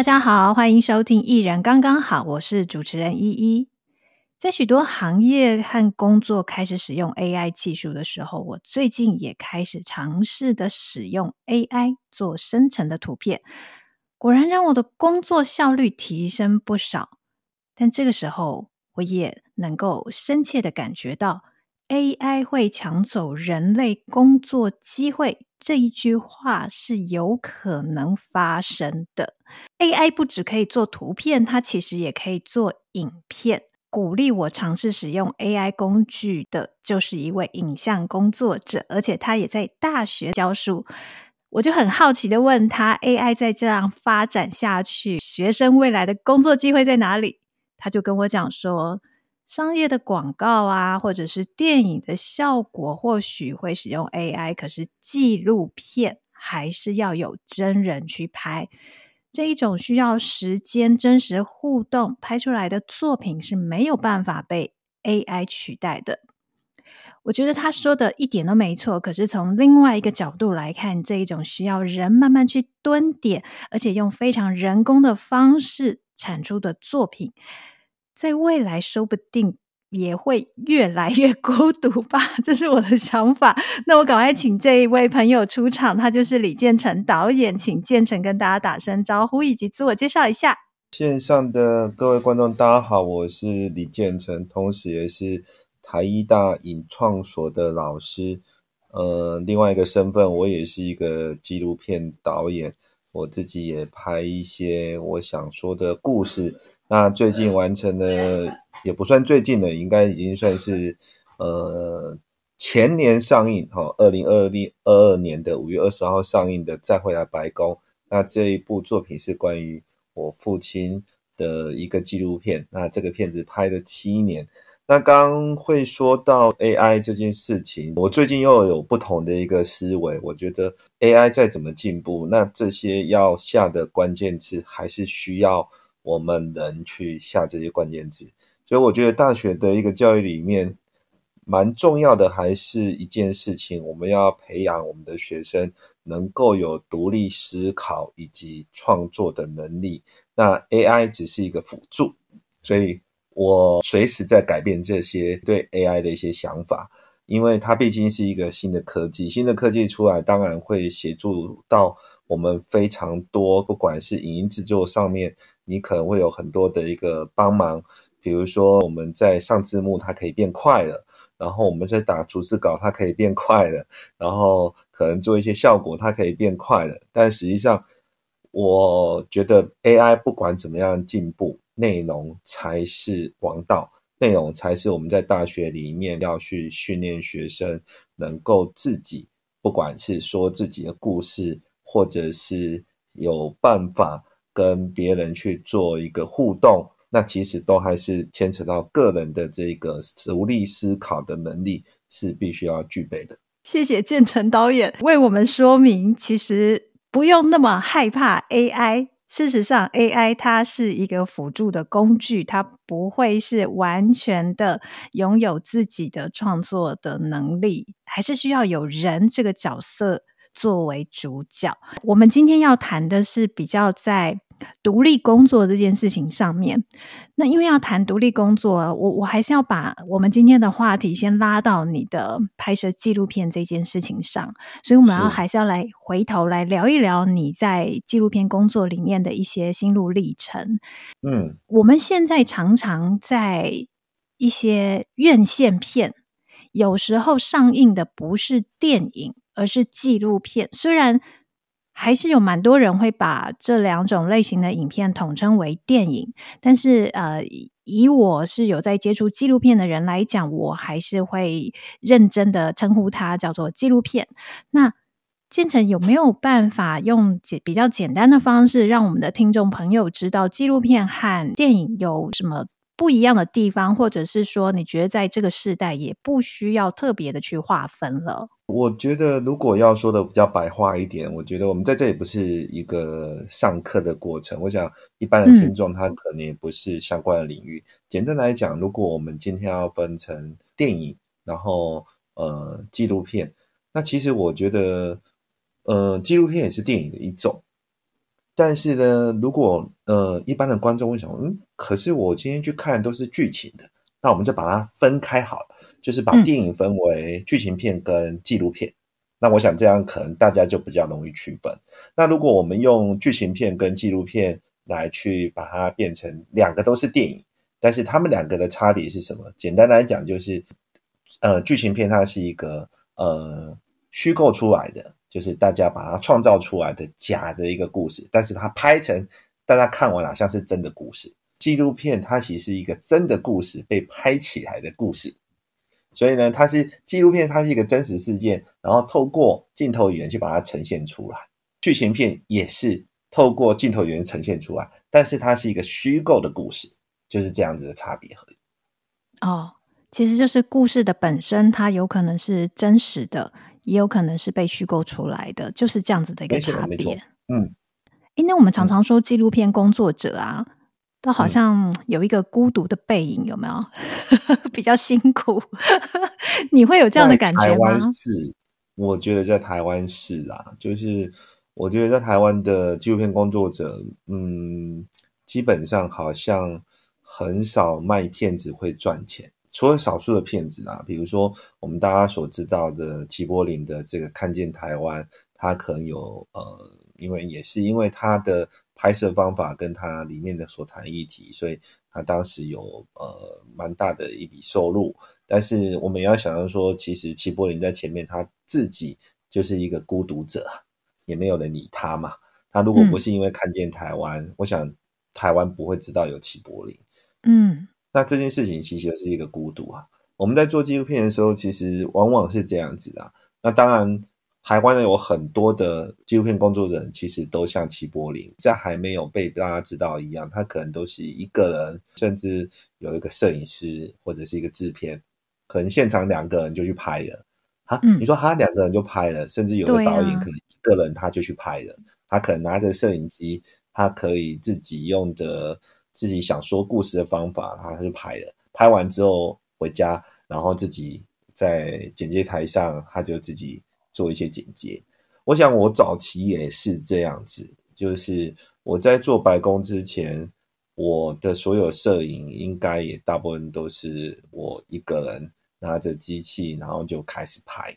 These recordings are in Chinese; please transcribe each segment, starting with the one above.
大家好，欢迎收听《艺人刚刚好》，我是主持人依依。在许多行业和工作开始使用 AI 技术的时候，我最近也开始尝试的使用 AI 做生成的图片，果然让我的工作效率提升不少。但这个时候，我也能够深切的感觉到 AI 会抢走人类工作机会。这一句话是有可能发生的。AI 不只可以做图片，它其实也可以做影片。鼓励我尝试使用 AI 工具的，就是一位影像工作者，而且他也在大学教书。我就很好奇的问他：AI 再这样发展下去，学生未来的工作机会在哪里？他就跟我讲说。商业的广告啊，或者是电影的效果，或许会使用 AI，可是纪录片还是要有真人去拍。这一种需要时间、真实互动拍出来的作品是没有办法被 AI 取代的。我觉得他说的一点都没错，可是从另外一个角度来看，这一种需要人慢慢去蹲点，而且用非常人工的方式产出的作品。在未来，说不定也会越来越孤独吧，这是我的想法。那我赶快请这一位朋友出场，他就是李建成导演，请建成跟大家打声招呼，以及自我介绍一下。线上的各位观众，大家好，我是李建成，同时也是台一大影创所的老师。呃，另外一个身份，我也是一个纪录片导演，我自己也拍一些我想说的故事。那最近完成的也不算最近的，应该已经算是呃前年上映哈，二零二零二二年的五月二十号上映的《再回来白宫》。那这一部作品是关于我父亲的一个纪录片。那这个片子拍了七年。那刚会说到 AI 这件事情，我最近又有不同的一个思维。我觉得 AI 再怎么进步，那这些要下的关键字还是需要。我们人去下这些关键字，所以我觉得大学的一个教育里面蛮重要的，还是一件事情，我们要培养我们的学生能够有独立思考以及创作的能力。那 AI 只是一个辅助，所以我随时在改变这些对 AI 的一些想法，因为它毕竟是一个新的科技，新的科技出来，当然会协助到我们非常多，不管是影音制作上面。你可能会有很多的一个帮忙，比如说我们在上字幕，它可以变快了；然后我们在打逐字稿，它可以变快了；然后可能做一些效果，它可以变快了。但实际上，我觉得 AI 不管怎么样进步，内容才是王道，内容才是我们在大学里面要去训练学生能够自己，不管是说自己的故事，或者是有办法。跟别人去做一个互动，那其实都还是牵扯到个人的这个独立思考的能力是必须要具备的。谢谢建成导演为我们说明，其实不用那么害怕 AI。事实上，AI 它是一个辅助的工具，它不会是完全的拥有自己的创作的能力，还是需要有人这个角色。作为主角，我们今天要谈的是比较在独立工作这件事情上面。那因为要谈独立工作，我我还是要把我们今天的话题先拉到你的拍摄纪录片这件事情上，所以我们要还是要来回头来聊一聊你在纪录片工作里面的一些心路历程。嗯，我们现在常常在一些院线片，有时候上映的不是电影。而是纪录片，虽然还是有蛮多人会把这两种类型的影片统称为电影，但是呃，以我是有在接触纪录片的人来讲，我还是会认真的称呼它叫做纪录片。那建成有没有办法用简比较简单的方式，让我们的听众朋友知道纪录片和电影有什么不一样的地方，或者是说你觉得在这个时代也不需要特别的去划分了？我觉得，如果要说的比较白话一点，我觉得我们在这里不是一个上课的过程。我想，一般的听众他可能也不是相关的领域。嗯、简单来讲，如果我们今天要分成电影，然后呃纪录片，那其实我觉得，呃纪录片也是电影的一种。但是呢，如果呃一般的观众会想，嗯，可是我今天去看都是剧情的，那我们就把它分开好了，就是把电影分为剧情片跟纪录片。嗯、那我想这样可能大家就比较容易区分。那如果我们用剧情片跟纪录片来去把它变成两个都是电影，但是他们两个的差别是什么？简单来讲就是，呃，剧情片它是一个呃虚构出来的。就是大家把它创造出来的假的一个故事，但是它拍成大家看完了像是真的故事。纪录片它其实是一个真的故事被拍起来的故事，所以呢，它是纪录片，它是一个真实事件，然后透过镜头语言去把它呈现出来。剧情片也是透过镜头语言呈现出来，但是它是一个虚构的故事，就是这样子的差别而已。哦，其实就是故事的本身，它有可能是真实的。也有可能是被虚构出来的，就是这样子的一个差别。嗯，因为我们常常说纪录片工作者啊，嗯、都好像有一个孤独的背影，有没有？比较辛苦，你会有这样的感觉吗？是，我觉得在台湾是啊，就是我觉得在台湾的纪录片工作者，嗯，基本上好像很少卖片子会赚钱。除了少数的片子啊，比如说我们大家所知道的齐柏林的这个《看见台湾》，他可能有呃，因为也是因为他的拍摄方法跟他里面的所谈议题，所以他当时有呃蛮大的一笔收入。但是我们也要想到说，其实齐柏林在前面他自己就是一个孤独者，也没有人理他嘛。他如果不是因为看见台湾，嗯、我想台湾不会知道有齐柏林。嗯。那这件事情其实是一个孤独啊。我们在做纪录片的时候，其实往往是这样子的。那当然，台湾呢有很多的纪录片工作者，其实都像齐柏林，在还没有被大家知道一样，他可能都是一个人，甚至有一个摄影师或者是一个制片，可能现场两个人就去拍了。哈，你说他两个人就拍了，甚至有的导演可能一个人他就去拍了，他可能拿着摄影机，他可以自己用的。自己想说故事的方法，他就拍了。拍完之后回家，然后自己在剪接台上，他就自己做一些剪接。我想我早期也是这样子，就是我在做白宫之前，我的所有摄影应该也大部分都是我一个人拿着机器，然后就开始拍。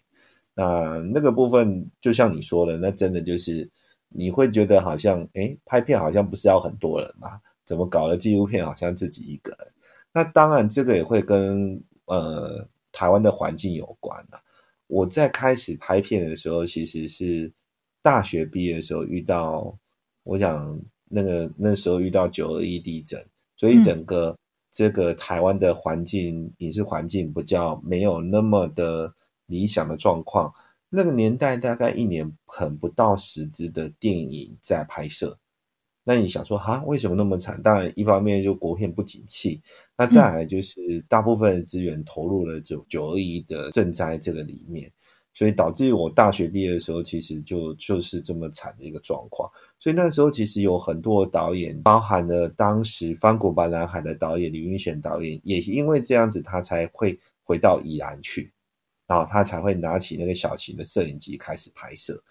那那个部分就像你说的，那真的就是你会觉得好像，诶，拍片好像不是要很多人嘛。怎么搞的纪录片好像自己一个人？那当然，这个也会跟呃台湾的环境有关啊。我在开始拍片的时候，其实是大学毕业的时候遇到，我想那个那时候遇到九二一地震，所以整个这个台湾的环境，影视环境比较没有那么的理想的状况。那个年代大概一年很不到十支的电影在拍摄。那你想说哈，为什么那么惨？当然，一方面就国片不景气，那再来就是大部分的资源投入了九九二一的赈灾这个里面，所以导致我大学毕业的时候，其实就就是这么惨的一个状况。所以那时候其实有很多导演，包含了当时翻滚吧蓝海的导演李运贤导演，也因为这样子，他才会回到宜兰去，然后他才会拿起那个小型的摄影机开始拍摄。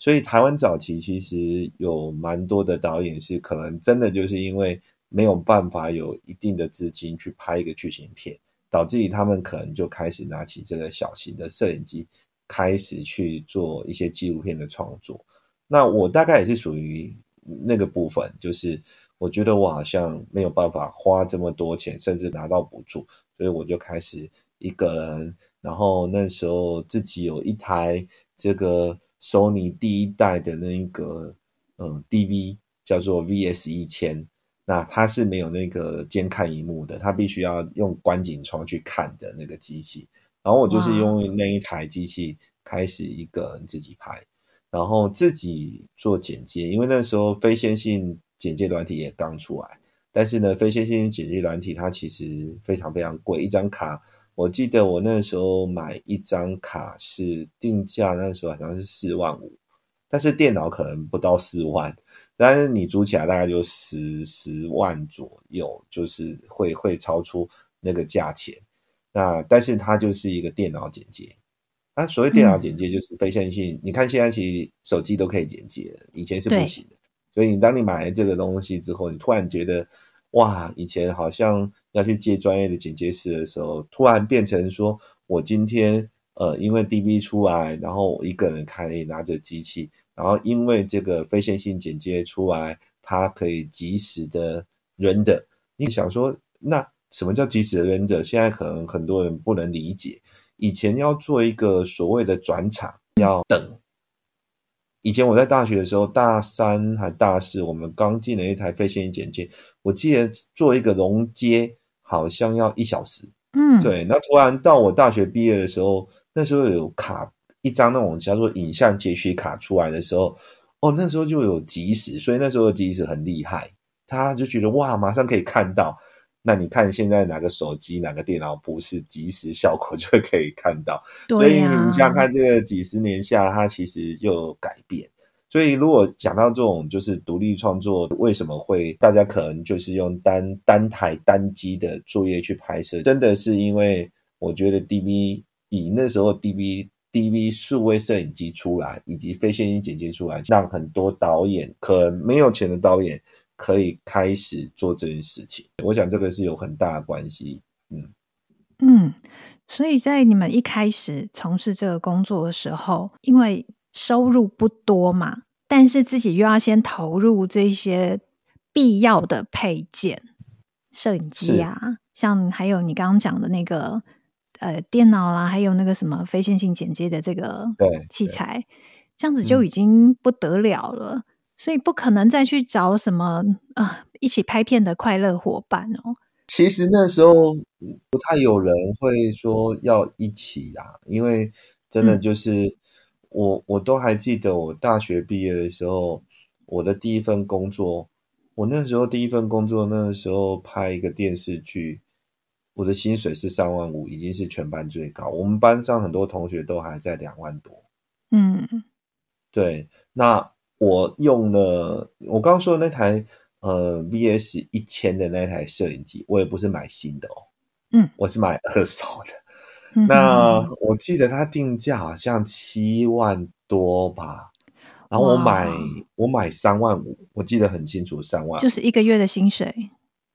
所以台湾早期其实有蛮多的导演是可能真的就是因为没有办法有一定的资金去拍一个剧情片，导致于他们可能就开始拿起这个小型的摄影机，开始去做一些纪录片的创作。那我大概也是属于那个部分，就是我觉得我好像没有办法花这么多钱，甚至拿到补助，所以我就开始一个人，然后那时候自己有一台这个。Sony 第一代的那个嗯 DV 叫做 VS 一千，那它是没有那个监看荧幕的，它必须要用观景窗去看的那个机器。然后我就是用那一台机器开始一个人自己拍，然后自己做剪接，因为那时候非线性剪接软体也刚出来，但是呢，非线性剪接软体它其实非常非常贵，一张卡。我记得我那时候买一张卡是定价，那时候好像是四万五，但是电脑可能不到四万，但是你租起来大概就十十万左右，就是会会超出那个价钱。那但是它就是一个电脑简介，那所谓电脑简介就是非线性，嗯、你看现在其实手机都可以简介，以前是不行的。所以你当你买了这个东西之后，你突然觉得，哇，以前好像要去借专业的剪接师的时候，突然变成说我今天呃，因为 DV 出来，然后我一个人可以拿着机器，然后因为这个非线性剪接出来，它可以即时的 render。你想说，那什么叫即时的 render？现在可能很多人不能理解。以前要做一个所谓的转场，要等。以前我在大学的时候，大三还大四，我们刚进了一台非线性剪接，我记得做一个龙接好像要一小时。嗯，对。那突然到我大学毕业的时候，那时候有卡一张那种叫做影像截取卡出来的时候，哦，那时候就有即时，所以那时候的即时很厉害，他就觉得哇，马上可以看到。那你看现在哪个手机、哪个电脑不是即时效果 就可以看到？所以你想看这个几十年下，它其实又有改变。所以如果讲到这种就是独立创作，为什么会大家可能就是用单单台单机的作业去拍摄？真的是因为我觉得 DV 以那时候 DV DV 数位摄影机出来，以及非线性剪接出来，让很多导演可能没有钱的导演。可以开始做这件事情，我想这个是有很大的关系。嗯嗯，所以在你们一开始从事这个工作的时候，因为收入不多嘛，但是自己又要先投入这些必要的配件，摄影机啊，像还有你刚刚讲的那个呃电脑啦，还有那个什么非线性剪接的这个器材，这样子就已经不得了了。嗯所以不可能再去找什么啊一起拍片的快乐伙伴哦。其实那时候不太有人会说要一起呀、啊，因为真的就是我、嗯、我都还记得我大学毕业的时候，我的第一份工作，我那时候第一份工作那个时候拍一个电视剧，我的薪水是三万五，已经是全班最高。我们班上很多同学都还在两万多。嗯，对，那。我用了我刚刚说的那台呃 VS 一千的那台摄影机，我也不是买新的哦，嗯，我是买二手的。嗯、那我记得它定价好像七万多吧，然后我买我买三万五，我记得很清楚，三万就是一个月的薪水。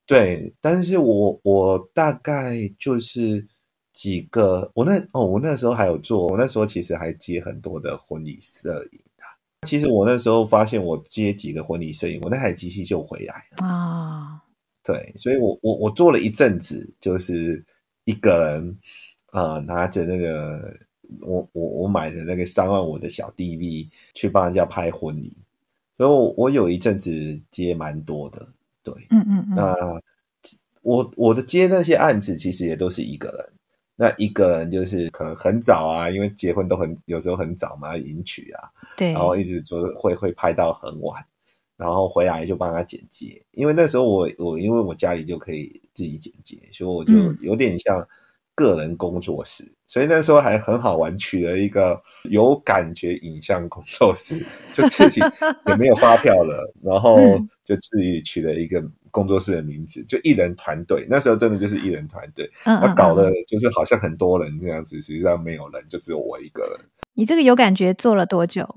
对，但是我我大概就是几个，我那哦，我那时候还有做，我那时候其实还接很多的婚礼摄影。其实我那时候发现，我接几个婚礼摄影，我那台机器就回来了啊。Oh. 对，所以我我我做了一阵子，就是一个人啊、呃，拿着那个我我我买的那个三万五的小 DV 去帮人家拍婚礼，所以我我有一阵子接蛮多的。对，嗯嗯嗯。那我我的接那些案子，其实也都是一个人。那一个人就是可能很早啊，因为结婚都很有时候很早嘛，迎娶啊，对，然后一直做会会拍到很晚，然后回来就帮他剪接。因为那时候我我因为我家里就可以自己剪接，所以我就有点像个人工作室，嗯、所以那时候还很好玩，取了一个有感觉影像工作室，就自己 也没有发票了，然后就自己取了一个。工作室的名字就艺人团队，那时候真的就是艺人团队，他、嗯、搞的就是好像很多人这样子，实际上没有人，就只有我一个人。你这个有感觉做了多久？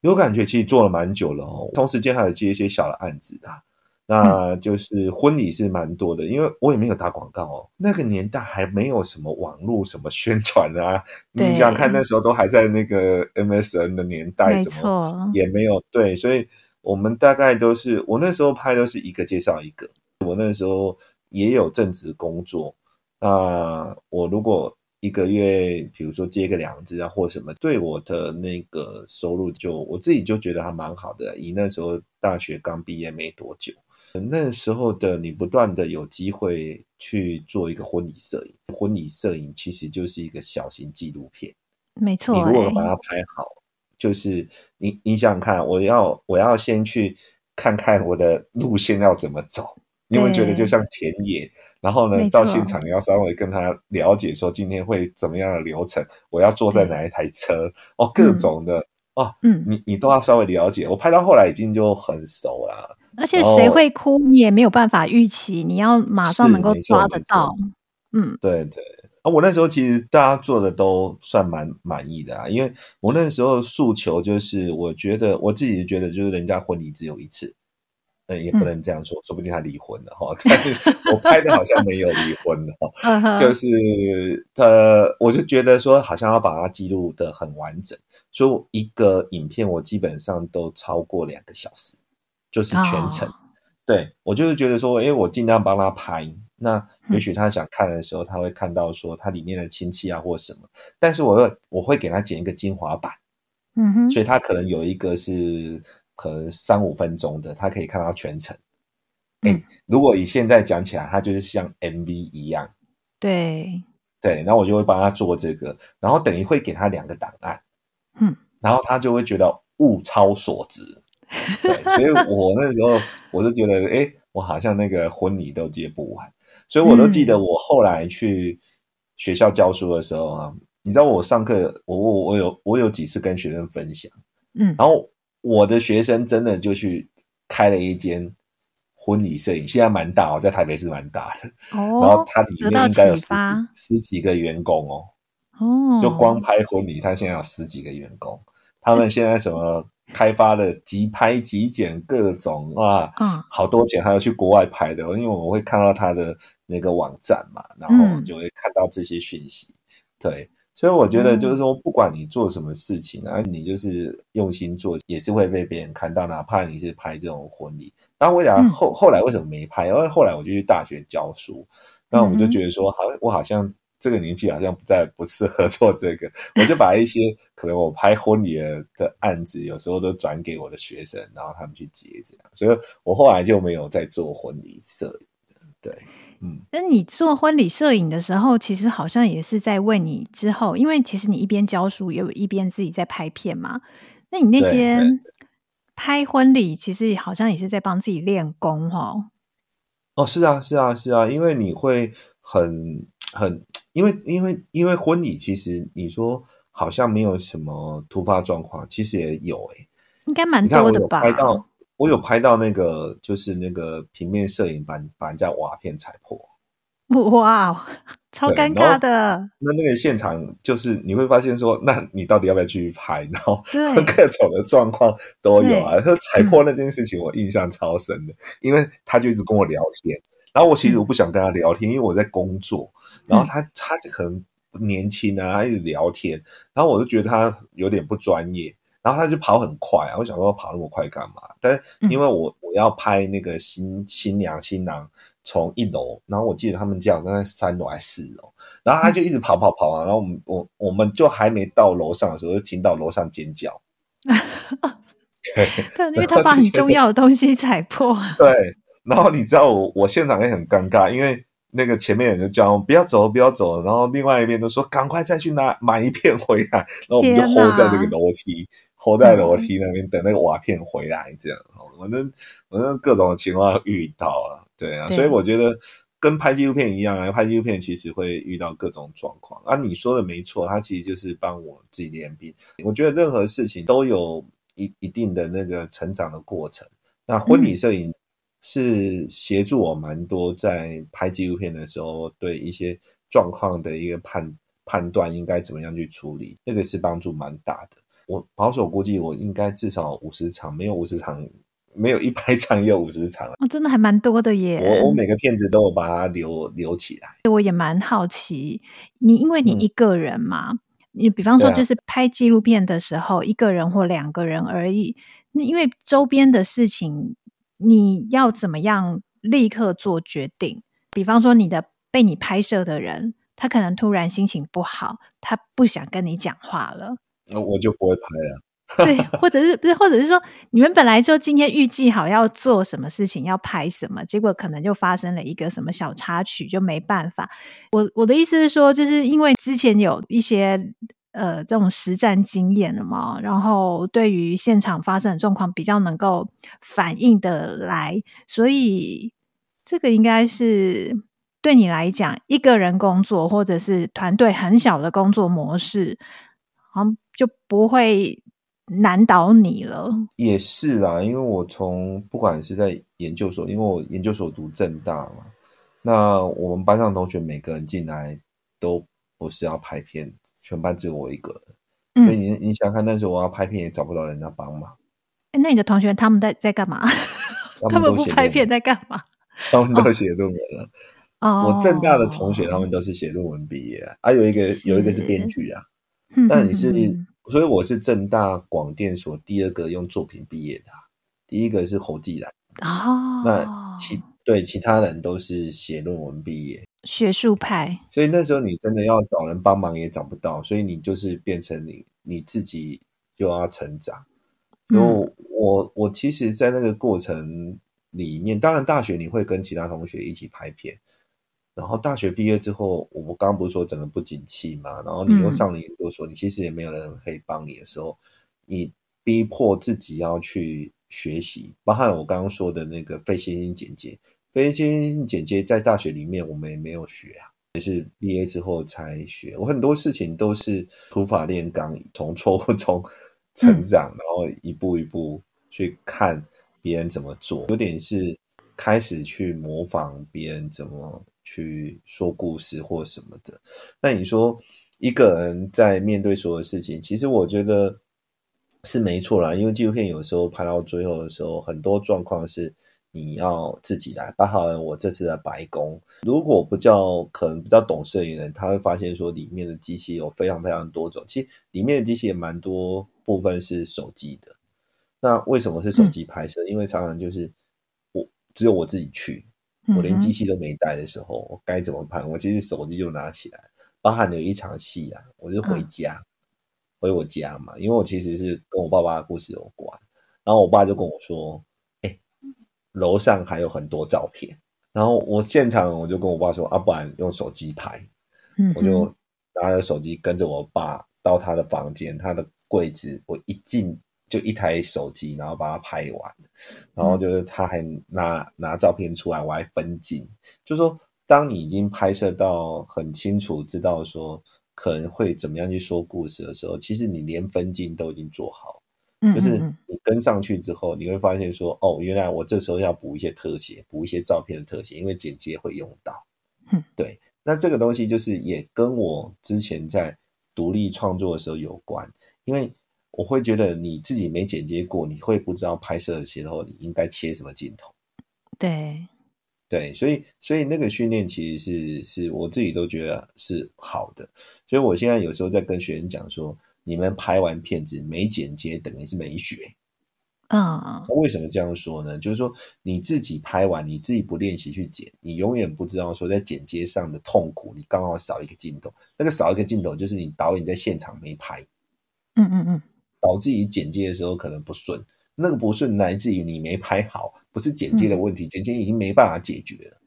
有感觉其实做了蛮久了哦，同时间还有接一些小的案子啊，那就是婚礼是蛮多的，因为我也没有打广告哦，那个年代还没有什么网络什么宣传啊，你想想看那时候都还在那个 MSN 的年代，怎么也没有对，所以。我们大概都是，我那时候拍都是一个介绍一个。我那时候也有正职工作，那我如果一个月，比如说接个两支啊或什么，对我的那个收入就我自己就觉得还蛮好的。以那时候大学刚毕业没多久，那时候的你不断的有机会去做一个婚礼摄影，婚礼摄影其实就是一个小型纪录片，没错。你如果把它拍好。就是你，你想想看，我要我要先去看看我的路线要怎么走，你会觉得就像田野，然后呢，到现场你要稍微跟他了解说今天会怎么样的流程，我要坐在哪一台车哦，各种的、嗯、哦，嗯，你你都要稍微了解。我拍到后来已经就很熟了，而且谁会哭你也没有办法预期，你要马上能够抓得到，嗯，对对。啊，我那时候其实大家做的都算蛮满意的啊，因为我那时候诉求就是，我觉得我自己觉得就是人家婚礼只有一次，嗯，也不能这样说，嗯、说不定他离婚了哈。但是我拍的好像没有离婚的哈，就是他，我就觉得说好像要把它记录的很完整，所以一个影片我基本上都超过两个小时，就是全程。哦、对，我就是觉得说，哎，我尽量帮他拍。那也许他想看的时候，嗯、他会看到说他里面的亲戚啊或什么，但是我会我会给他剪一个精华版，嗯哼，所以他可能有一个是可能三五分钟的，他可以看到全程。哎、嗯，如果以现在讲起来，他就是像 MV 一样，对。对，然后我就会帮他做这个，然后等于会给他两个档案，嗯，然后他就会觉得物超所值，对，所以我那时候我就觉得，哎，我好像那个婚礼都接不完。所以我都记得，我后来去学校教书的时候啊，嗯、你知道我上课，我我我有我有几次跟学生分享，嗯，然后我的学生真的就去开了一间婚礼摄影，现在蛮大哦，在台北市蛮大的，哦，然后它里面应该有十几十几个员工哦，哦，就光拍婚礼，他现在有十几个员工，他们现在什么？开发了即拍即剪各种啊，嗯，好多剪，还要去国外拍的，因为我会看到他的那个网站嘛，然后就会看到这些讯息。嗯、对，所以我觉得就是说，不管你做什么事情，啊，你就是用心做，也是会被别人看到，哪怕你是拍这种婚礼。然后我想后后来为什么没拍？因为后来我就去大学教书，那我就觉得说，好，我好像。这个年纪好像不再不适合做这个，我就把一些可能我拍婚礼的案子，有时候都转给我的学生，然后他们去接这样，所以我后来就没有再做婚礼摄影。对，嗯。那你做婚礼摄影的时候，其实好像也是在为你之后，因为其实你一边教书，也有一边自己在拍片嘛。那你那些拍婚礼，其实好像也是在帮自己练功哦。哦，是啊，是啊，是啊，因为你会很很。因为因为因为婚礼，其实你说好像没有什么突发状况，其实也有诶、欸，应该蛮多的吧？我有拍到，我有拍到那个，就是那个平面摄影把把人家瓦片踩破，哇，超尴尬的。那那个现场就是你会发现说，那你到底要不要继续拍？然后各种的状况都有啊。他踩破那件事情，我印象超深的，嗯、因为他就一直跟我聊天。然后我其实我不想跟他聊天，嗯、因为我在工作。然后他他可能年轻啊，他一直聊天。然后我就觉得他有点不专业。然后他就跑很快，我想说跑那么快干嘛？但是因为我我要拍那个新新娘新郎从一楼，然后我记得他们家在三楼还是四楼，然后他就一直跑跑跑啊。然后我们我我们就还没到楼上的时候，就听到楼上尖叫。对，因为他把很重要的东西踩破。对。然后你知道我我现场也很尴尬，因为那个前面人就叫我不要走不要走，然后另外一边都说赶快再去拿买一片回来，然后我们就 hold 在那个楼梯，hold 在楼梯那边等那个瓦片回来，这样，反正反正各种情况遇到啊，对啊，对，所以我觉得跟拍纪录片一样啊，拍纪录片其实会遇到各种状况啊，你说的没错，它其实就是帮我自己练兵。我觉得任何事情都有一一定的那个成长的过程，那婚礼摄影。嗯是协助我蛮多，在拍纪录片的时候，对一些状况的一个判判断，应该怎么样去处理，那个是帮助蛮大的。我保守估计，我应该至少五十场，没有五十场，没有一百场也有五十场。哦，真的还蛮多的耶！我我每个片子都有把它留留起来。我也蛮好奇，你因为你一个人嘛，嗯、你比方说就是拍纪录片的时候，啊、一个人或两个人而已。那因为周边的事情。你要怎么样立刻做决定？比方说，你的被你拍摄的人，他可能突然心情不好，他不想跟你讲话了，那我就不会拍了。对，或者是不是，或者是说，你们本来就今天预计好要做什么事情，要拍什么，结果可能就发生了一个什么小插曲，就没办法。我我的意思是说，就是因为之前有一些。呃，这种实战经验的嘛，然后对于现场发生的状况比较能够反应的来，所以这个应该是对你来讲，一个人工作或者是团队很小的工作模式，好像就不会难倒你了。也是啦，因为我从不管是在研究所，因为我研究所读正大嘛，那我们班上同学每个人进来都不是要拍片，全班只有我一个所以你你想看那时候我要拍片也找不到人家帮忙。哎，那你的同学他们在在干嘛？他们不拍片在干嘛？他们都写论文了。哦，我正大的同学他们都是写论文毕业啊，啊有一个有一个是编剧啊。那你是，所以我是正大广电所第二个用作品毕业的，第一个是侯继然。哦，那其对其他人都是写论文毕业，学术派。所以那时候你真的要找人帮忙也找不到，所以你就是变成你你自己就要成长。就我我其实，在那个过程里面，当然大学你会跟其他同学一起拍片，然后大学毕业之后，我们刚刚不是说整个不景气嘛，然后你又上了研究所，你其实也没有人可以帮你的时候，你逼迫自己要去学习，包含我刚刚说的那个非线性剪接，非线性剪接在大学里面我们也没有学啊，也是毕业之后才学，我很多事情都是土法炼钢，从错误中。成长，然后一步一步去看别人怎么做，有点是开始去模仿别人怎么去说故事或什么的。那你说一个人在面对所有事情，其实我觉得是没错啦。因为纪录片有时候拍到最后的时候，很多状况是你要自己来。包含我这次的白宫，如果不叫可能比较懂摄影的人，他会发现说里面的机器有非常非常多种，其实里面的机器也蛮多。部分是手机的，那为什么是手机拍摄？嗯、因为常常就是我只有我自己去，我连机器都没带的时候，我该怎么拍？我其实手机就拿起来，包含有一场戏啊，我就回家，嗯、回我家嘛，因为我其实是跟我爸爸的故事有关。然后我爸就跟我说：“哎、欸，楼上还有很多照片。”然后我现场我就跟我爸说：“啊，不然用手机拍。”嗯，我就拿着手机跟着我爸到他的房间，他的。柜子，我一进就一台手机，然后把它拍完，然后就是他还拿拿照片出来，我还分镜。就说当你已经拍摄到很清楚，知道说可能会怎么样去说故事的时候，其实你连分镜都已经做好。嗯，就是你跟上去之后，你会发现说，哦，原来我这时候要补一些特写，补一些照片的特写，因为剪接会用到。嗯，对。那这个东西就是也跟我之前在独立创作的时候有关。因为我会觉得你自己没剪接过，你会不知道拍摄的时候你应该切什么镜头。对，对，所以所以那个训练其实是是我自己都觉得是好的。所以我现在有时候在跟学员讲说，你们拍完片子没剪接等于是没学。啊、uh，为什么这样说呢？就是说你自己拍完，你自己不练习去剪，你永远不知道说在剪接上的痛苦。你刚好少一个镜头，那个少一个镜头就是你导演在现场没拍。嗯嗯嗯，导致于剪接的时候可能不顺，那个不顺来自于你没拍好，不是剪接的问题，嗯、剪接已经没办法解决了。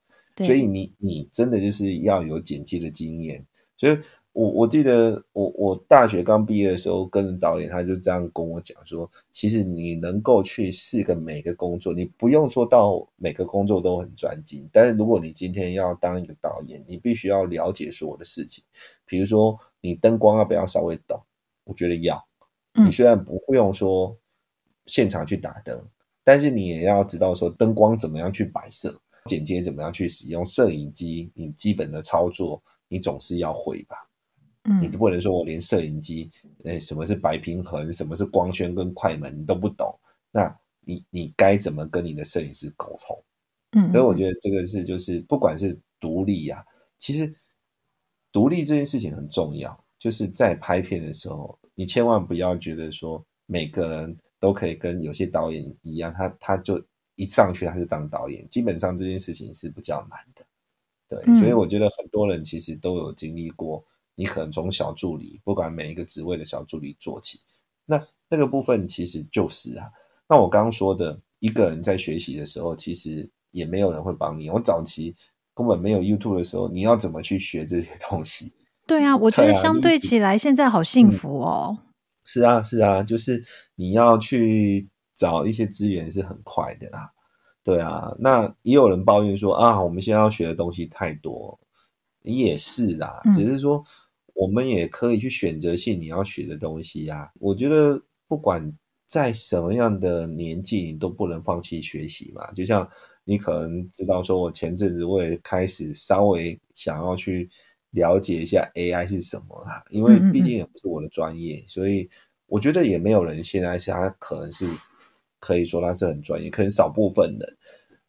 所以你你真的就是要有剪接的经验。所以我我记得我我大学刚毕业的时候，跟导演他就这样跟我讲说，其实你能够去试个每个工作，你不用做到每个工作都很专精，但是如果你今天要当一个导演，你必须要了解所有的事情，比如说你灯光要不要稍微懂。我觉得要，你虽然不用说现场去打灯，嗯，但是你也要知道说灯光怎么样去摆设，剪接怎么样去使用摄影机，你基本的操作你总是要会吧？嗯，你不能说我连摄影机，呃，什么是白平衡，什么是光圈跟快门你都不懂，那你你该怎么跟你的摄影师沟通？嗯，所以我觉得这个是就是不管是独立呀，啊，其实独立这件事情很重要。就是在拍片的时候，你千万不要觉得说每个人都可以跟有些导演一样，他他就一上去他就当导演，基本上这件事情是比较难的。对，嗯，所以我觉得很多人其实都有经历过，你可能从小助理，不管每一个职位的小助理做起，那那个部分其实就是啊，那我刚刚说的一个人在学习的时候，其实也没有人会帮你。我早期根本没有 YouTube 的时候，你要怎么去学这些东西？对啊，我觉得相对起来，现在好幸福哦。嗯、是啊，是啊，就是你要去找一些资源是很快的啦。对啊，那也有人抱怨说啊，我们现在要学的东西太多，也是啦。只是说我们也可以去选择性你要学的东西呀、啊。我觉得不管在什么样的年纪，你都不能放弃学习嘛。就像你可能知道，说我前阵子我也开始稍微想要去。了解一下 AI 是什么啦，因为毕竟也不是我的专业，嗯嗯嗯，所以我觉得也没有人现在是他可能是可以说他是很专业，可能少部分人，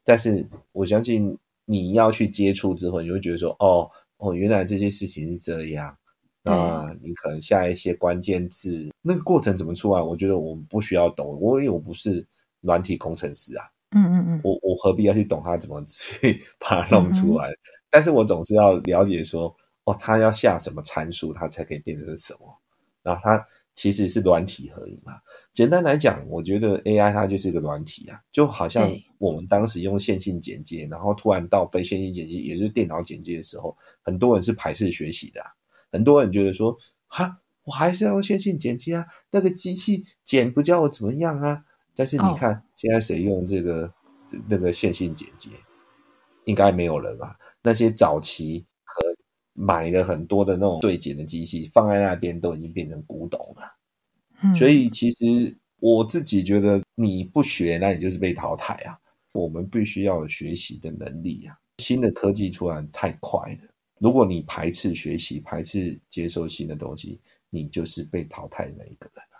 但是我相信你要去接触之后，你会觉得说，哦哦，原来这些事情是这样。啊，你可能下一些关键字，那个过程怎么出来？我觉得我们不需要懂，我因为我不是软体工程师啊，嗯嗯嗯，我我何必要去懂它怎么去把它弄出来？嗯嗯，但是我总是要了解说，哦，它要下什么参数，它才可以变成什么？然后它其实是软体而已嘛。简单来讲，我觉得 AI 它就是一个软体啊，就好像我们当时用线性剪接，然后突然到非线性剪接，也就是电脑剪接的时候，很多人是排斥学习的啊。很多人觉得说，哈，我还是要用线性剪辑啊，那个机器剪不叫我怎么样啊？但是你看，现在谁用这个那个线性剪辑？应该没有人吧？那些早期和买了很多的那种对剪的机器放在那边，都已经变成古董了。嗯，所以其实我自己觉得，你不学，那你就是被淘汰啊。我们必须要有学习的能力啊。新的科技突然太快了。如果你排斥学习、排斥接受新的东西，你就是被淘汰的那一个人啊。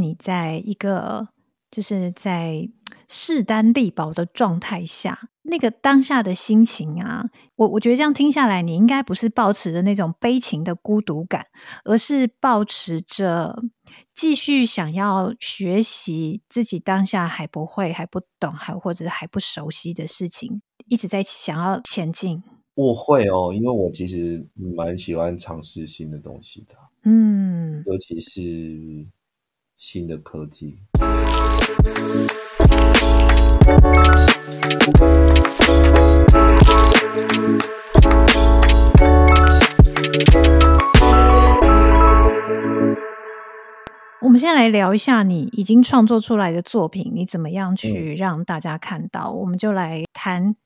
你在一个就是在势单力薄的状态下，那个当下的心情啊，我我觉得这样听下来，你应该不是抱持着那种悲情的孤独感，而是抱持着继续想要学习自己当下还不会、还不懂、还或者还不熟悉的事情，一直在想要前进。我会哦，因为我其实蛮喜欢尝试新的东西的，嗯，尤其是新的科技。我们先来聊一下你已经创作出来的作品，你怎么样去让大家看到？嗯，我们就来谈。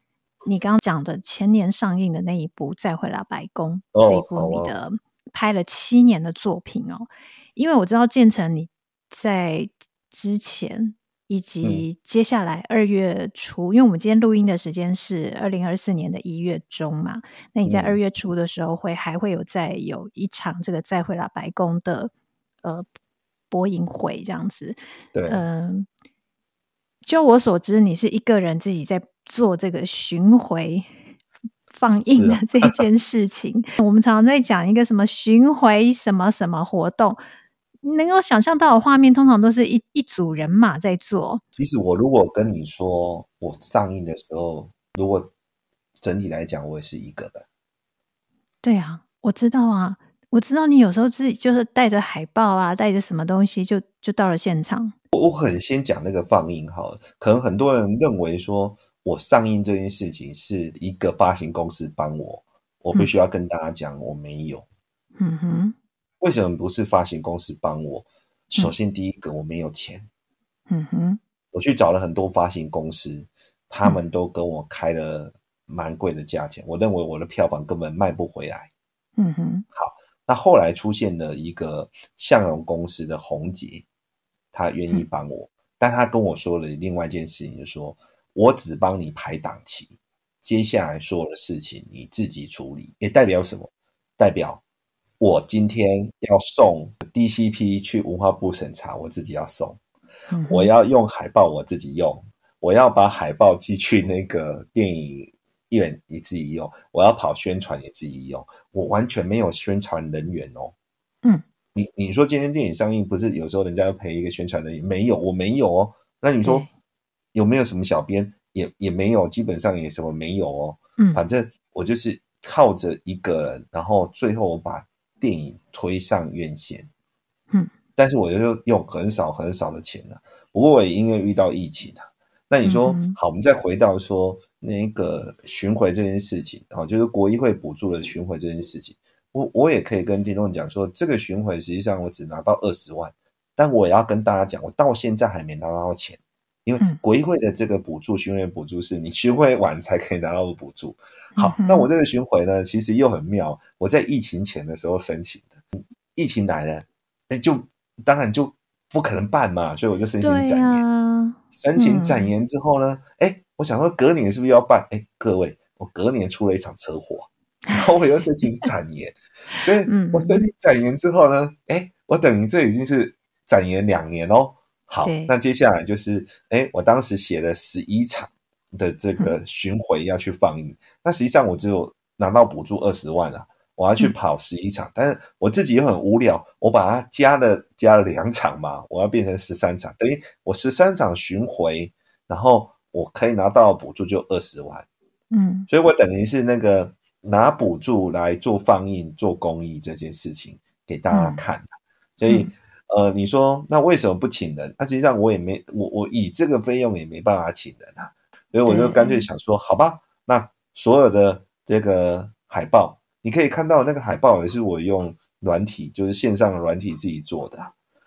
你刚刚讲的前年上映的那一部《再会啦，白宫》这一部你的拍了七年的作品哦，因为我知道建成你在之前以及接下来二月初，因为我们今天录音的时间是二零二四年的一月中嘛，那你在二月初的时候会还会有再有一场这个《再会啦，白宫》的呃播映会这样子，对，嗯，就我所知，你是一个人自己在。做这个巡回放映的这 件事情，啊、我们常常在讲一个什么巡回什么什么活动，能够想象到的画面，通常都是一一组人马在做。其实我如果跟你说，我上映的时候，如果整体来讲，我也是一个人。对啊，我知道啊，我知道你有时候自己就是带着海报啊，带着什么东西就就到了现场。我我可能先讲那个放映好了，可能很多人认为说。我上映这件事情是一个发行公司帮我，我必须要跟大家讲，我没有。嗯哼，为什么不是发行公司帮我？首先，第一个我没有钱。嗯哼，我去找了很多发行公司，他们都跟我开了蛮贵的价钱，我认为我的票房根本卖不回来。嗯哼，好，那后来出现了一个向荣公司的红姐，她愿意帮我，但她跟我说了另外一件事情，就是说。我只帮你排档期，接下来所有的事情你自己处理。也代表什么？代表我今天要送 DCP 去文化部审查，我自己要送。嗯、我要用海报，我自己用。我要把海报寄去那个电影院，你自己用。我要跑宣传，也自己用。我完全没有宣传人员哦。嗯，你你说今天电影上映，不是有时候人家要陪一个宣传人员？没有，我没有哦。那你说？嗯有没有什么小编？也也没有，基本上也什么没有哦。嗯，反正我就是靠着一个人，然后最后我把电影推上院线。嗯，但是我就用很少很少的钱了。不过我也因为遇到疫情啊，那你说、嗯、好，我们再回到说那个巡回这件事情啊，就是国议会补助的巡回这件事情，我我也可以跟听众讲说，这个巡回实际上我只拿到二十万，但我也要跟大家讲，我到现在还没拿到钱。因为国议会的这个补助，巡回补助是你巡回完才可以拿到的补助。好，那我这个巡回呢，其实又很妙。我在疫情前的时候申请的，疫情来了，哎，就当然就不可能办嘛，所以我就申请展延。啊、申请展延之后呢，哎、嗯，我想说隔年是不是要办？哎，各位，我隔年出了一场车祸。然后我又申请展延，所以我申请展延之后呢，哎，我等于这已经是展延两年哦。好，那接下来就是，哎，我当时写了十一场的这个巡回要去放映，那实际上我只有拿到补助二十万了，我要去跑十一场，但是我自己又很无聊，我把它加了加了两场嘛，我要变成十三场，等于我十三场巡回，然后我可以拿到补助就二十万，嗯，所以我等于是那个。拿补助来做放映、做公益这件事情给大家看，嗯、所以、嗯、呃，你说那为什么不请人？那、啊、实际上我也没我我以这个费用也没办法请人啊，所以我就干脆想说，好吧，那所有的这个海报，你可以看到那个海报也是我用软体，就是线上的软体自己做的，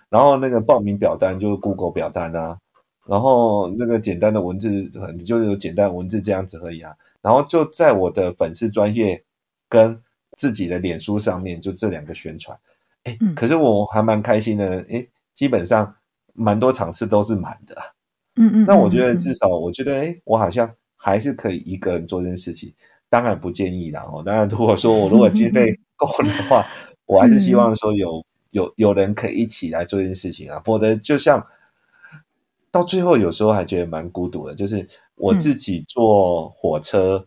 然后那个报名表单就是 Google 表单啊，然后那个简单的文字就是有简单文字这样子而已啊。然后就在我的粉丝专业跟自己的脸书上面，就这两个宣传，哎，可是我还蛮开心的，哎，基本上蛮多场次都是满的，嗯嗯，那我觉得至。少我觉得，哎，我好像还是可以一个人做这件事情，当然不建议啦哦，当然如果说我如果经费够的话，我还是希望说有有有人可以一起来做这件事情啊，否则就像到最后有时候还觉得蛮孤独的，就是。我自己坐火车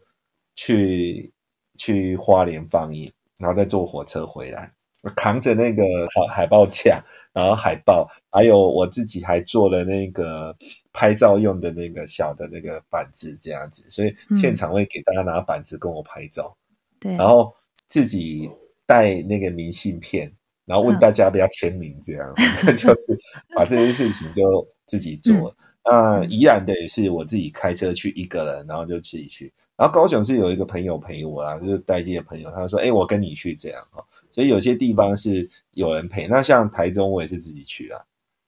去、嗯、去花莲放映，然后再坐火车回来，扛着那个海海报架，然后海报，还有我自己还做了那个拍照用的那个小的那个板子这样子，所以现场会给大家拿板子跟我拍照，对、嗯，然后自己带那个明信片，然后问大家要不要签名，这样，反正 就是把这件事情就自己做。嗯那宜兰的也是我自己开车去一个人，然后就自己去。然后高雄是有一个朋友陪我啊，就是带这些朋友，他说：“哎，我跟你去这样哈。”所以有些地方是有人陪。那像台中，我也是自己去啊，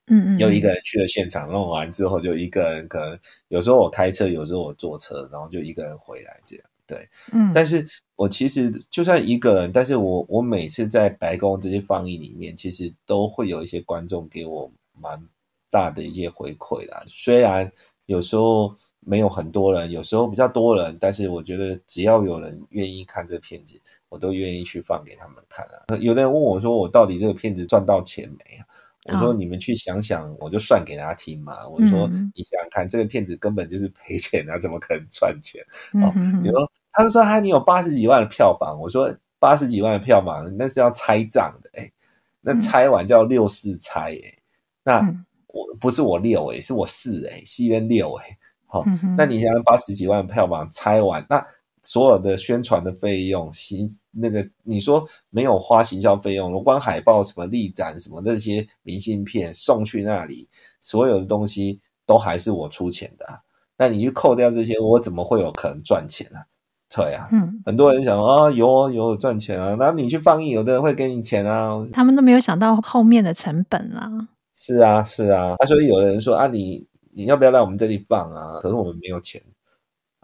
嗯嗯，又一个人去了现场，弄完之后就一个人，可能有时候我开车，有时候我坐车，然后就一个人回来这样。对，嗯。但是我其实就算一个人，但是我我每次在白宫这些放映里面，其实都会有一些观众给我蛮。大的一些回馈啦，虽然有时候没有很多人，有时候比较多人，但是我觉得只要有人愿意看这片子，我都愿意去放给他们看啊。有的人问我说：“我到底这个片子赚到钱没啊？”我说：“你们去想想，我就算给大家听嘛。”我说：“你想想看，这个片子根本就是赔钱啊，怎么可能赚钱？”哦，你说，他就说：“他，你有八十几万的票房。”我说：“八十几万的票房，那是要拆账的，哎，那拆完叫六四拆，哎，那。”我不是我六诶，是我四诶，戏院六诶，好，那你想想八十几万票房拆完，那所有的宣传的费用，行那个你说没有花行销费用，我光海报什么立展什么那些明信片送去那里，所有的东西都还是我出钱的啊，那你去扣掉这些，我怎么会有可能赚钱呢？对啊，嗯，很多人想啊，有有赚钱啊，那你去放映，有的人会给你钱啊，他们都没有想到后面的成本啊。是啊，是啊，所以有的人说啊，你你要不要来我们这里放啊？可是我们没有钱。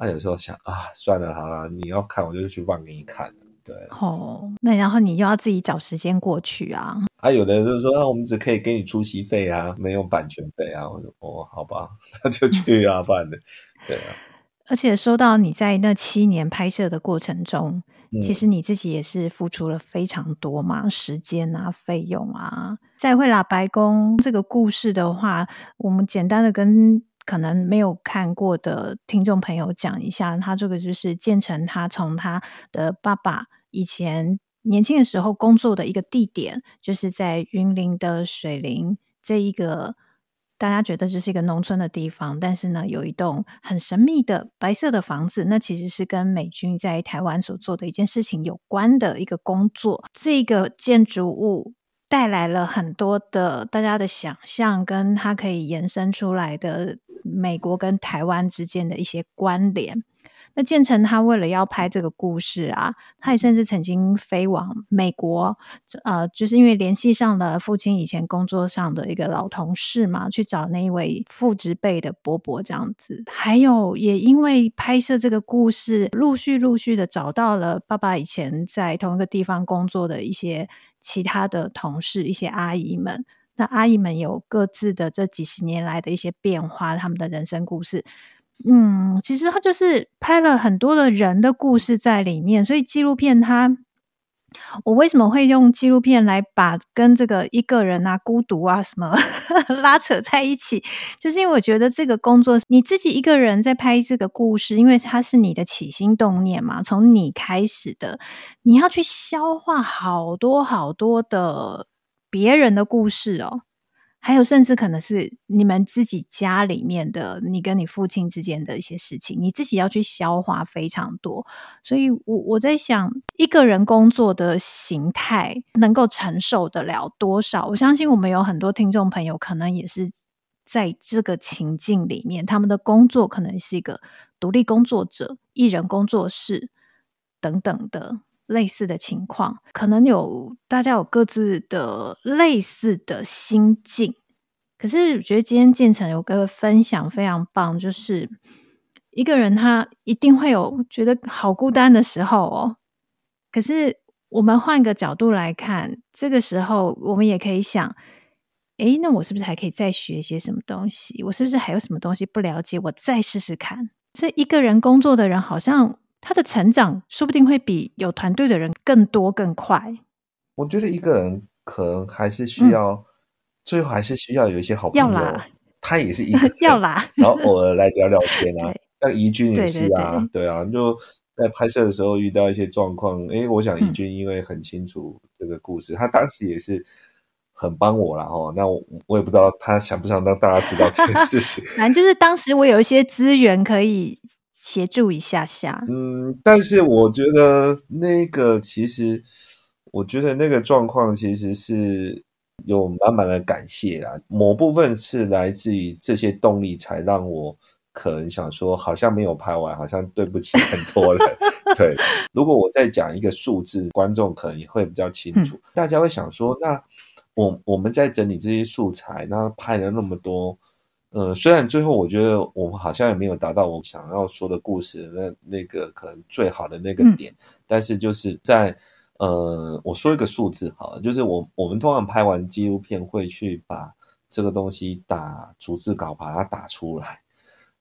他、啊、有时候想啊，算了，好了，你要看我就去放给你看。对，哦，那然后你又要自己找时间过去啊？啊，有的人就说，啊，我们只可以给你出席费啊，没有版权费啊。我说哦，好吧，那就去啊，办的。对啊。而且说到你在那七年拍摄的过程中。其实你自己也是付出了非常多嘛，时间啊，费用啊。再会啦，白宫这个故事的话，我们简单的跟可能没有看过的听众朋友讲一下。他这个就是建成，他从他的爸爸以前年轻的时候工作的一个地点，就是在云林的水林这一个。大家觉得这是一个农村的地方，但是呢，有一栋很神秘的白色的房子，那其实是跟美军在台湾所做的一件事情有关的一个工作。这个建筑物带来了很多的大家的想象，跟它可以延伸出来的美国跟台湾之间的一些关联。那建成他为了要拍这个故事啊，他也甚至曾经飞往美国，呃，就是因为联系上了父亲以前工作上的一个老同事嘛，去找那一位父职辈的伯伯这样子。还有也因为拍摄这个故事，陆续陆续的找到了爸爸以前在同一个地方工作的一些其他的同事，一些阿姨们。那阿姨们有各自的这几十年来的一些变化，他们的人生故事。嗯，其实他就是拍了很多的人的故事在里面，所以纪录片它，我为什么会用纪录片来把跟这个一个人啊、孤独啊什么 拉扯在一起，就是因为我觉得这个工作你自己一个人在拍这个故事，因为它是你的起心动念嘛，从你开始的，你要去消化好多好多的别人的故事哦。还有，甚至可能是你们自己家里面的，你跟你父亲之间的一些事情，你自己要去消化非常多。所以我我在想，一个人工作的形态能够承受得了多少？我相信我们有很多听众朋友，可能也是在这个情境里面，他们的工作可能是一个独立工作者、艺人工作室等等的。类似的情况，可能有大家有各自的类似的心境。可是，我觉得今天建成有个分享非常棒，就是一个人他一定会有觉得好孤单的时候哦。可是，我们换个角度来看，这个时候我们也可以想：诶，那我是不是还可以再学一些什么东西？我是不是还有什么东西不了解？我再试试看。所以，一个人工作的人好像。他的成长说不定会比有团队的人更多更快。我觉得一个人可能还是需要，嗯、最后还是需要有一些好朋友。要啦，他也是一个 要啦，然后偶尔来聊聊天啊。像怡君也是啊，对，对，对，对啊，就在拍摄的时候遇到一些状况。哎，我想怡君因为很清楚这个故事，嗯、他当时也是很帮我啦。哦。那我我也不知道他想不想让大家知道这件事情。反正就是当时我有一些资源可以。协助一下下，嗯，但是我觉得那个其实，我觉得那个状况其实是有满满的感谢啦。某部分是来自于这些动力，才让我可能想说，好像没有拍完，好像对不起很多人。对，如果我再讲一个数字，观众可能也会比较清楚。嗯、大家会想说，那我我们在整理这些素材，那拍了那么多。呃，虽然最后我觉得我们好像也没有达到我想要说的故事那那个可能最好的那个点，嗯、但是就是在呃，我说一个数字好了，就是我我们通常拍完纪录片会去把这个东西打逐字稿，把它打出来。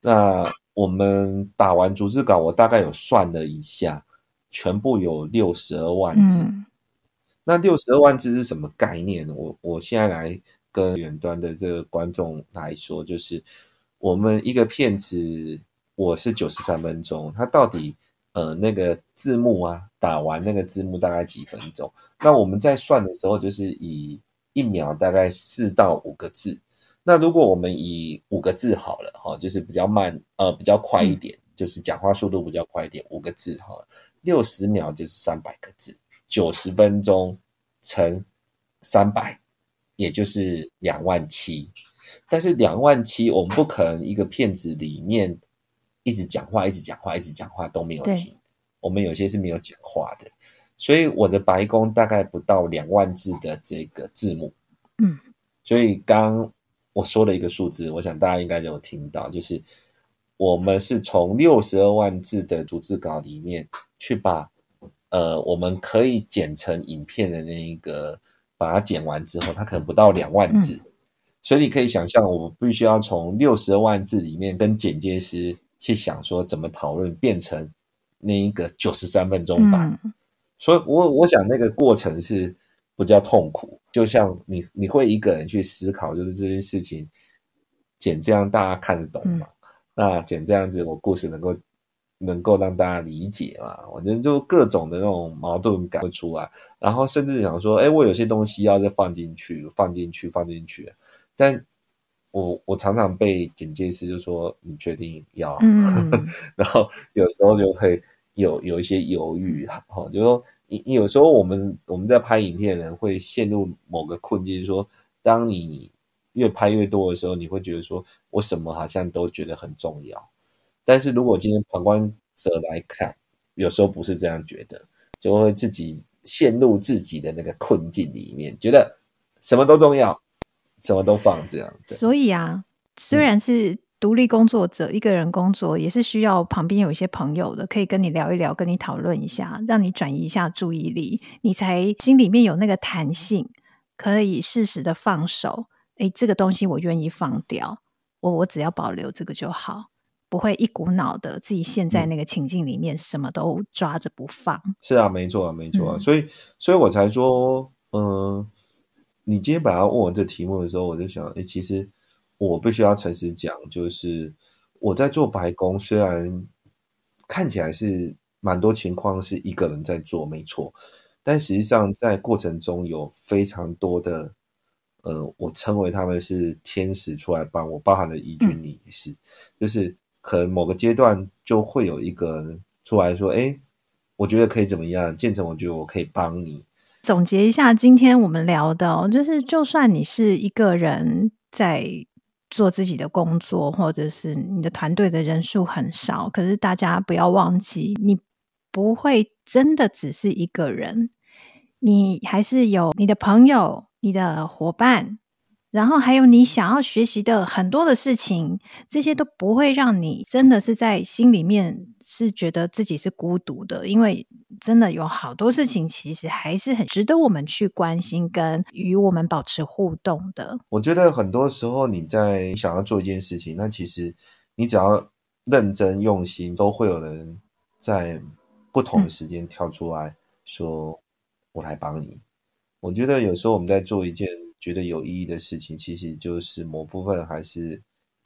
那我们打完逐字稿，我大概有算了一下，全部有六十二万字。嗯、那六十二万字是什么概念？我我现在来。跟远端的这个观众来说，就是我们一个片子，我是九十三分钟，它到底呃那个字幕啊，打完那个字幕大概几分钟？那我们在算的时候，就是以一秒大概四到五个字。那如果我们以五个字好了哈，就是比较慢呃比较快一点，就是讲话速度比较快一点，五个字哈，六十秒就是三百个字，九十分钟乘三百。也就是两万七，但是两万七，我们不可能一个片子里面一直讲话，一直讲话，一直讲话都没有停。我们有些是没有讲话的，所以我的白宫大概不到两万字的这个字幕。嗯，所以刚我说了一个数字，我想大家应该都有听到，就是我们是从六十二万字的逐字稿里面去把呃我们可以剪成影片的那一个。把它剪完之后，它可能不到两万字，嗯、所以你可以想象，我们必须要从六十万字里面跟剪接师去想说怎么讨论，变成那一个九十三分钟版。嗯、所以我我想那个过程是比较痛苦，就像你你会一个人去思考，就是这件事情剪这样大家看得懂吗？嗯、那剪这样子，我故事能够。能够让大家理解嘛？反正就各种的那种矛盾感会出来，然后甚至想说，哎，我有些东西要再放进去，放进去，放进去。但我我常常被剪接师就说：“你确定要？”嗯、然后有时候就会有有一些犹豫，哈，就说你你有时候我们我们在拍影片的人会陷入某个困境，说当你越拍越多的时候，你会觉得说我什么好像都觉得很重要。但是如果今天旁观者来看，有时候不是这样觉得，就会自己陷入自己的那个困境里面，觉得什么都重要，什么都放这样。所以啊，虽然是独立工作者，嗯、一个人工作，也是需要旁边有一些朋友的，可以跟你聊一聊，跟你讨论一下，让你转移一下注意力，你才心里面有那个弹性，可以适时的放手。诶，这个东西我愿意放掉，我我只要保留这个就好。不会一股脑的自己陷在那个情境里面，什么都抓着不放。是啊，没错啊，没错啊，嗯、所以，所以我才说，嗯、呃，你今天本来要问我这题目的时候，我就想，哎，其实我必须要诚实讲，就是我在做白宫，虽然看起来是蛮多情况是一个人在做，没错，但实际上在过程中有非常多的。呃，我称为他们是天使出来帮我，包含了怡君你也是，嗯、就是可能某个阶段就会有一个出来说，哎，我觉得可以怎么样？建成，我觉得我可以帮你。总结一下今天我们聊的、就是就算你是一个人在做自己的工作，或者是你的团队的人数很少，可是大家不要忘记，你不会真的只是一个人，你还是有你的朋友。你的伙伴，然后还有你想要学习的很多的事情，这些都不会让你真的是在心里面是觉得自己是孤独的，因为真的有好多事情其实还是很值得我们去关心跟与我们保持互动的。我觉得很多时候你在想要做一件事情，那其实你只要认真用心，都会有人在不同的时间跳出来说：“嗯、我来帮你。”我觉得有时候我们在做一件觉得有意义的事情，其实就是某部分还是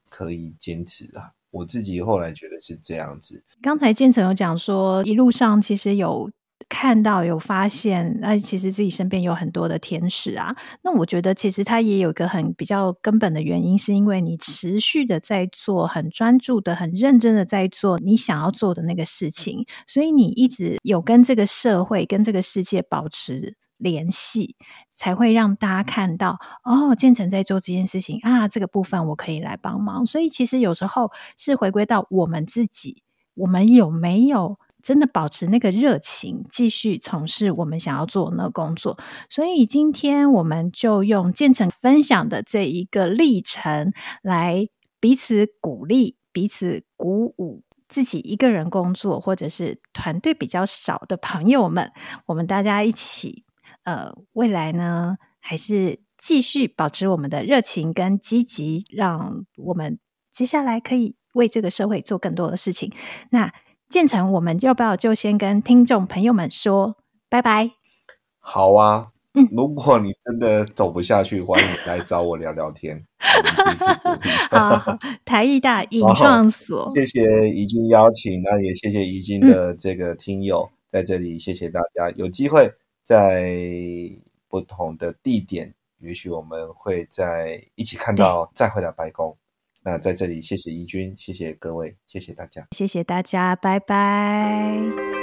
可以坚持的。我自己后来觉得是这样子。刚才建成有讲说，一路上其实有看到、有发现，那其实自己身边有很多的天使啊。那我觉得其实他也有一个很比较根本的原因，是因为你持续的在做，很专注的、很认真的在做你想要做的那个事情，所以你一直有跟这个社会、跟这个世界保持。联系才会让大家看到哦，建成在做这件事情啊，这个部分我可以来帮忙。所以其实有时候是回归到我们自己，我们有没有真的保持那个热情，继续从事我们想要做的那个工作？所以今天我们就用建成分享的这一个历程，来彼此鼓励、彼此鼓舞。自己一个人工作，或者是团队比较少的朋友们，我们大家一起。呃，未来呢，还是继续保持我们的热情跟积极，让我们接下来可以为这个社会做更多的事情。那建成，我们要不要就先跟听众朋友们说拜拜？好啊，嗯，如果你真的走不下去，欢迎来找我聊聊天。好，好，台艺大 影创所，谢谢怡君邀请，那也谢谢怡君的这个听友、嗯、在这里，谢谢大家，有机会。在不同的地点，也许我们会在一起看到再回到白宫。那在这里，谢谢怡君，谢谢各位，谢谢大家，谢谢大家，拜拜。